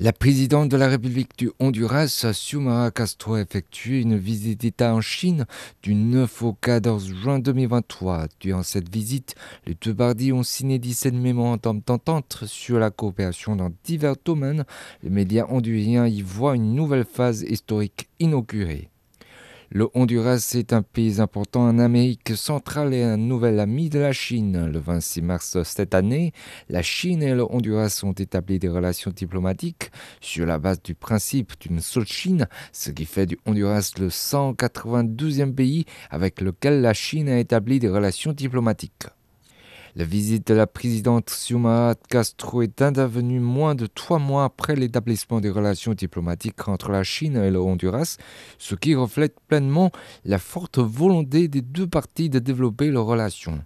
La présidente de la République du Honduras, Xiomara Castro, a effectué une visite d'État en Chine du 9 au 14 juin 2023. Durant cette visite, les deux parties ont signé 17 mémorandums d'entente sur la coopération dans divers domaines. Les médias honduriens y voient une nouvelle phase historique inaugurée. Le Honduras est un pays important en Amérique centrale et un nouvel ami de la Chine. Le 26 mars cette année, la Chine et le Honduras ont établi des relations diplomatiques sur la base du principe d'une seule Chine, ce qui fait du Honduras le 192e pays avec lequel la Chine a établi des relations diplomatiques. La visite de la présidente Xiomara Castro est intervenue moins de trois mois après l'établissement des relations diplomatiques entre la Chine et le Honduras, ce qui reflète pleinement la forte volonté des deux parties de développer leurs relations.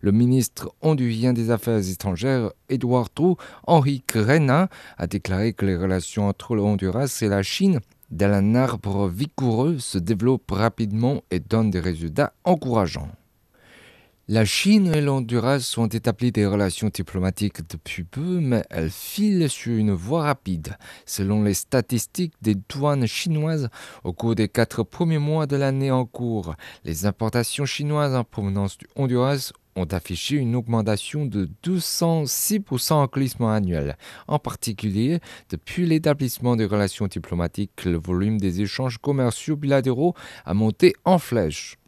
Le ministre hondurien des Affaires étrangères, Eduardo Henrique Rena, a déclaré que les relations entre le Honduras et la Chine tel un arbre vigoureux se développent rapidement et donnent des résultats encourageants. La Chine et l'Honduras ont établi des relations diplomatiques depuis peu, mais elles filent sur une voie rapide. Selon les statistiques des douanes chinoises, au cours des quatre premiers mois de l'année en cours, les importations chinoises en provenance du Honduras ont affiché une augmentation de 206% en glissement annuel. En particulier, depuis l'établissement des relations diplomatiques, le volume des échanges commerciaux bilatéraux a monté en flèche.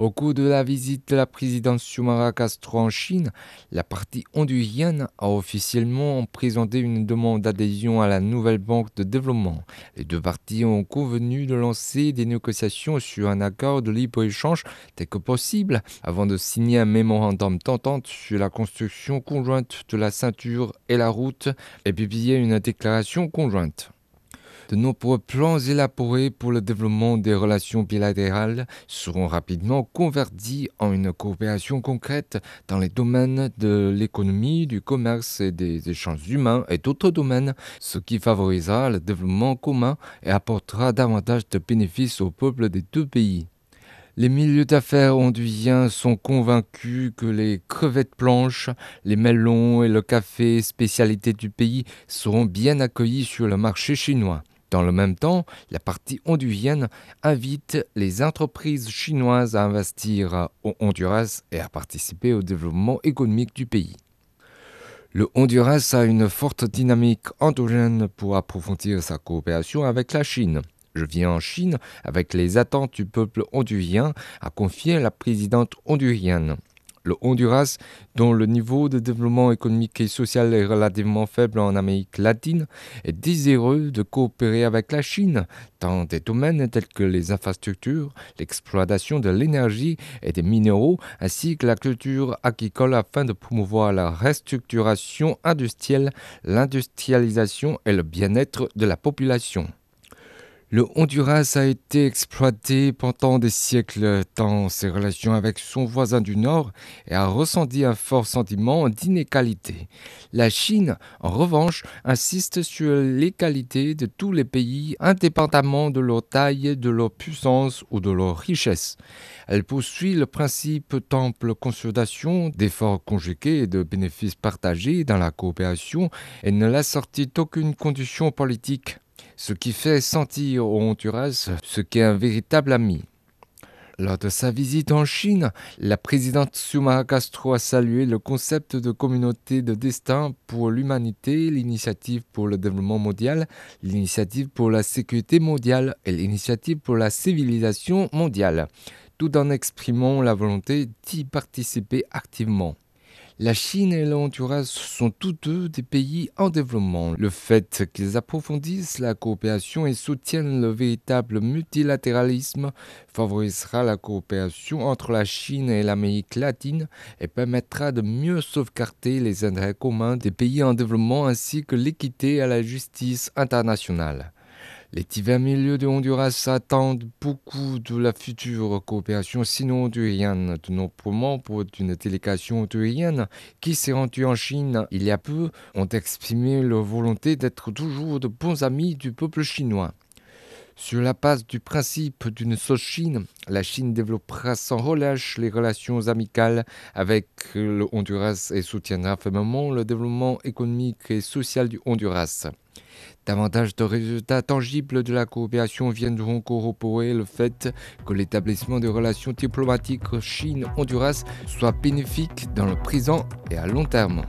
Au cours de la visite de la présidente Xiomara Castro en Chine, la partie hondurienne a officiellement présenté une demande d'adhésion à la nouvelle banque de développement. Les deux parties ont convenu de lancer des négociations sur un accord de libre-échange dès que possible avant de signer un mémorandum d'entente sur la construction conjointe de la ceinture et la route et publier une déclaration conjointe. De nombreux plans élaborés pour le développement des relations bilatérales seront rapidement convertis en une coopération concrète dans les domaines de l'économie, du commerce et des échanges humains et d'autres domaines, ce qui favorisera le développement commun et apportera davantage de bénéfices au peuple des deux pays. Les milieux d'affaires honduiens sont convaincus que les crevettes blanches, les melons et le café spécialité du pays seront bien accueillis sur le marché chinois. Dans le même temps, la partie honduienne invite les entreprises chinoises à investir au Honduras et à participer au développement économique du pays. Le Honduras a une forte dynamique endogène pour approfondir sa coopération avec la Chine. Je viens en Chine avec les attentes du peuple hondurien, a confié la présidente hondurienne. Le Honduras, dont le niveau de développement économique et social est relativement faible en Amérique latine, est désireux de coopérer avec la Chine dans des domaines tels que les infrastructures, l'exploitation de l'énergie et des minéraux, ainsi que la culture agricole afin de promouvoir la restructuration industrielle, l'industrialisation et le bien-être de la population. Le Honduras a été exploité pendant des siècles dans ses relations avec son voisin du Nord et a ressenti un fort sentiment d'inégalité. La Chine, en revanche, insiste sur l'égalité de tous les pays indépendamment de leur taille, de leur puissance ou de leur richesse. Elle poursuit le principe d'ample consolidation, d'efforts conjugués et de bénéfices partagés dans la coopération et ne l'assortit d'aucune condition politique ce qui fait sentir au Honduras ce qu'est un véritable ami. Lors de sa visite en Chine, la présidente Xiomara Castro a salué le concept de communauté de destin pour l'humanité, l'initiative pour le développement mondial, l'initiative pour la sécurité mondiale et l'initiative pour la civilisation mondiale, tout en exprimant la volonté d'y participer activement. La Chine et le Honduras sont tous deux des pays en développement. Le fait qu'ils approfondissent la coopération et soutiennent le véritable multilatéralisme favorisera la coopération entre la Chine et l'Amérique latine et permettra de mieux sauvegarder les intérêts communs des pays en développement ainsi que l'équité à la justice internationale. Les divers milieux de Honduras attendent beaucoup de la future coopération sino-hondurienne. De nombreux membres d'une délégation hondurienne qui s'est rendue en Chine il y a peu ont exprimé leur volonté d'être toujours de bons amis du peuple chinois. Sur la base du principe d'une seule Chine, la Chine développera sans relâche les relations amicales avec le Honduras et soutiendra fermement le développement économique et social du Honduras. Davantage de résultats tangibles de la coopération viendront corroborer le fait que l'établissement de relations diplomatiques Chine-Honduras soit bénéfique dans le présent et à long terme.